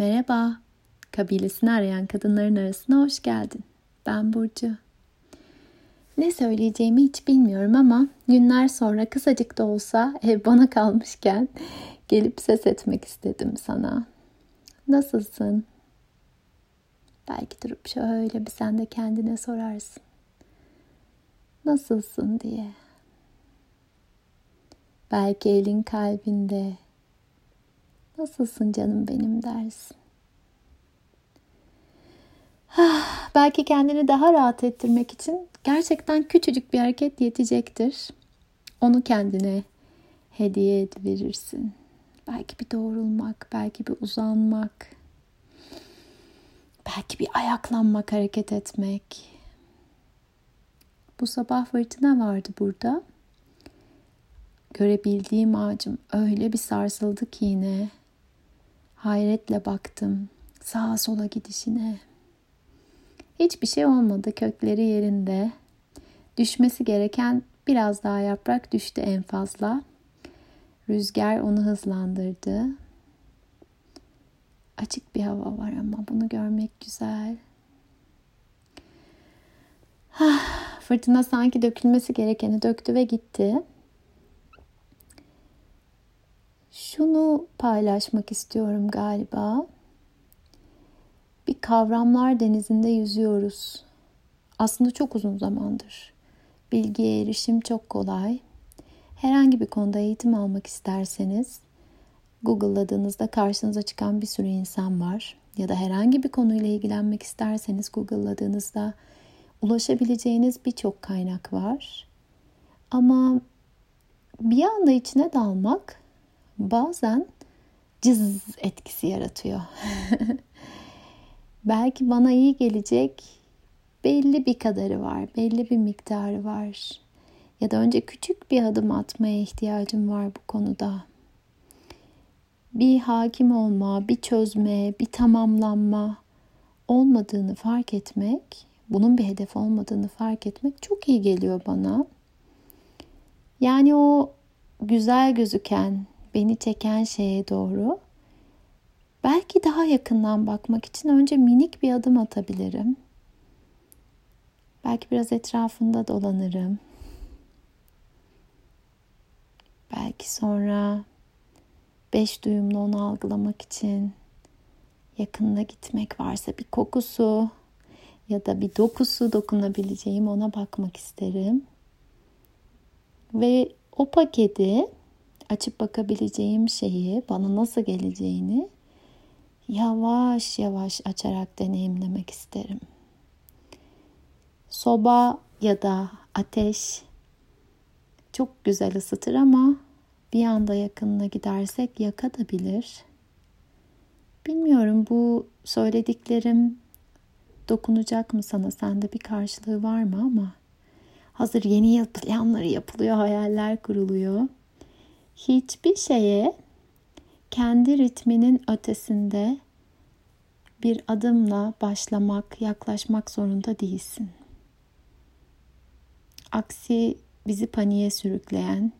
Merhaba, kabilesini arayan kadınların arasına hoş geldin. Ben Burcu. Ne söyleyeceğimi hiç bilmiyorum ama günler sonra kısacık da olsa ev bana kalmışken gelip ses etmek istedim sana. Nasılsın? Belki durup şöyle bir sen de kendine sorarsın. Nasılsın diye. Belki elin kalbinde Nasılsın canım benim dersin. Ah, belki kendini daha rahat ettirmek için gerçekten küçücük bir hareket yetecektir. Onu kendine hediye verirsin. Belki bir doğrulmak, belki bir uzanmak, belki bir ayaklanmak, hareket etmek. Bu sabah fırtına vardı burada. Görebildiğim ağacım öyle bir sarsıldı ki yine. Hayretle baktım sağa sola gidişine. Hiçbir şey olmadı kökleri yerinde. Düşmesi gereken biraz daha yaprak düştü en fazla. Rüzgar onu hızlandırdı. Açık bir hava var ama bunu görmek güzel. Ah, fırtına sanki dökülmesi gerekeni döktü ve gitti. Şunu paylaşmak istiyorum galiba. Bir kavramlar denizinde yüzüyoruz. Aslında çok uzun zamandır. Bilgiye erişim çok kolay. Herhangi bir konuda eğitim almak isterseniz Google'ladığınızda karşınıza çıkan bir sürü insan var. Ya da herhangi bir konuyla ilgilenmek isterseniz Google'ladığınızda ulaşabileceğiniz birçok kaynak var. Ama bir anda içine dalmak bazen cız etkisi yaratıyor. Belki bana iyi gelecek belli bir kadarı var, belli bir miktarı var. Ya da önce küçük bir adım atmaya ihtiyacım var bu konuda. Bir hakim olma, bir çözme, bir tamamlanma olmadığını fark etmek, bunun bir hedef olmadığını fark etmek çok iyi geliyor bana. Yani o güzel gözüken, beni çeken şeye doğru belki daha yakından bakmak için önce minik bir adım atabilirim. Belki biraz etrafında dolanırım. Belki sonra beş duyumlu onu algılamak için yakınına gitmek varsa bir kokusu ya da bir dokusu dokunabileceğim ona bakmak isterim. Ve o paketi açıp bakabileceğim şeyi, bana nasıl geleceğini yavaş yavaş açarak deneyimlemek isterim. Soba ya da ateş çok güzel ısıtır ama bir anda yakınına gidersek yakabilir. Bilmiyorum bu söylediklerim dokunacak mı sana? Sende bir karşılığı var mı ama hazır yeni yıl planları yapılıyor, hayaller kuruluyor hiçbir şeye kendi ritminin ötesinde bir adımla başlamak, yaklaşmak zorunda değilsin. Aksi bizi paniğe sürükleyen,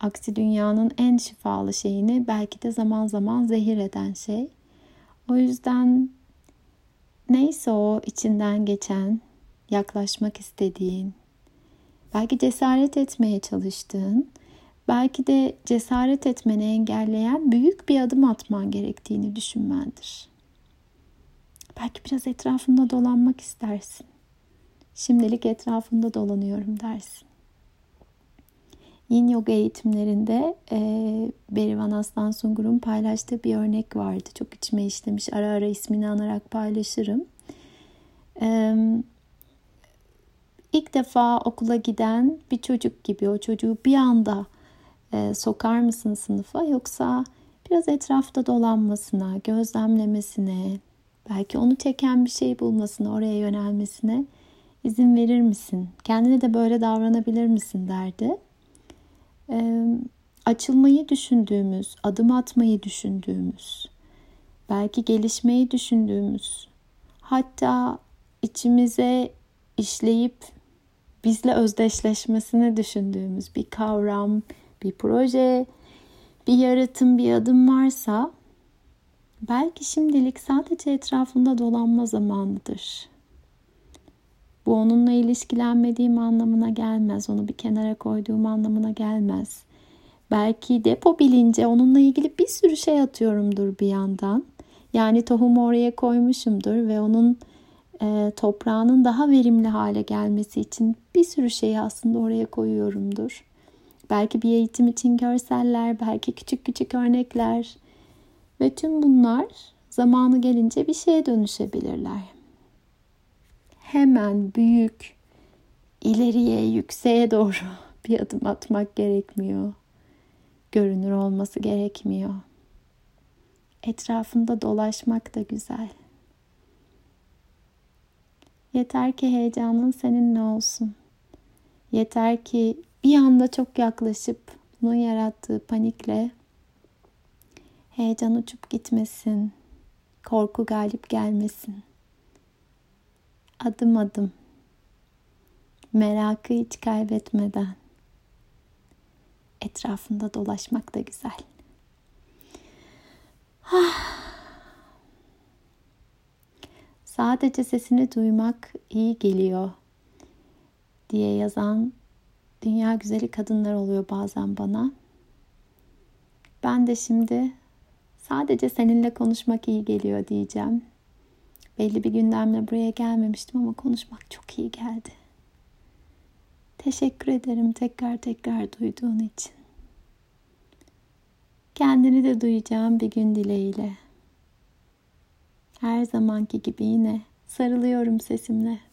aksi dünyanın en şifalı şeyini belki de zaman zaman zehir eden şey. O yüzden neyse o içinden geçen, yaklaşmak istediğin, belki cesaret etmeye çalıştığın belki de cesaret etmeni engelleyen büyük bir adım atman gerektiğini düşünmendir. Belki biraz etrafında dolanmak istersin. Şimdilik etrafında dolanıyorum dersin. Yin yoga eğitimlerinde e, Berivan Aslan Sungur'un paylaştığı bir örnek vardı. Çok içime işlemiş. Ara ara ismini anarak paylaşırım. E, ilk defa okula giden bir çocuk gibi o çocuğu bir anda e, sokar mısın sınıfa yoksa biraz etrafta dolanmasına, gözlemlemesine, belki onu çeken bir şey bulmasına, oraya yönelmesine izin verir misin? Kendine de böyle davranabilir misin derdi. E, açılmayı düşündüğümüz, adım atmayı düşündüğümüz, belki gelişmeyi düşündüğümüz, hatta içimize işleyip bizle özdeşleşmesini düşündüğümüz bir kavram, bir proje, bir yaratım, bir adım varsa Belki şimdilik sadece etrafında dolanma zamanıdır. Bu onunla ilişkilenmediğim anlamına gelmez. Onu bir kenara koyduğum anlamına gelmez. Belki depo bilince onunla ilgili bir sürü şey atıyorumdur bir yandan. Yani tohumu oraya koymuşumdur ve onun e, toprağının daha verimli hale gelmesi için bir sürü şeyi aslında oraya koyuyorumdur. Belki bir eğitim için görseller, belki küçük küçük örnekler ve tüm bunlar zamanı gelince bir şeye dönüşebilirler. Hemen büyük, ileriye, yükseğe doğru bir adım atmak gerekmiyor. Görünür olması gerekmiyor. Etrafında dolaşmak da güzel. Yeter ki heyecanın seninle olsun. Yeter ki bir anda çok yaklaşıp bunun yarattığı panikle heyecan uçup gitmesin. Korku galip gelmesin. Adım adım. Merakı hiç kaybetmeden. Etrafında dolaşmak da güzel. Ah. Sadece sesini duymak iyi geliyor diye yazan dünya güzeli kadınlar oluyor bazen bana. Ben de şimdi sadece seninle konuşmak iyi geliyor diyeceğim. Belli bir gündemle buraya gelmemiştim ama konuşmak çok iyi geldi. Teşekkür ederim tekrar tekrar duyduğun için. Kendini de duyacağım bir gün dileğiyle. Her zamanki gibi yine sarılıyorum sesimle.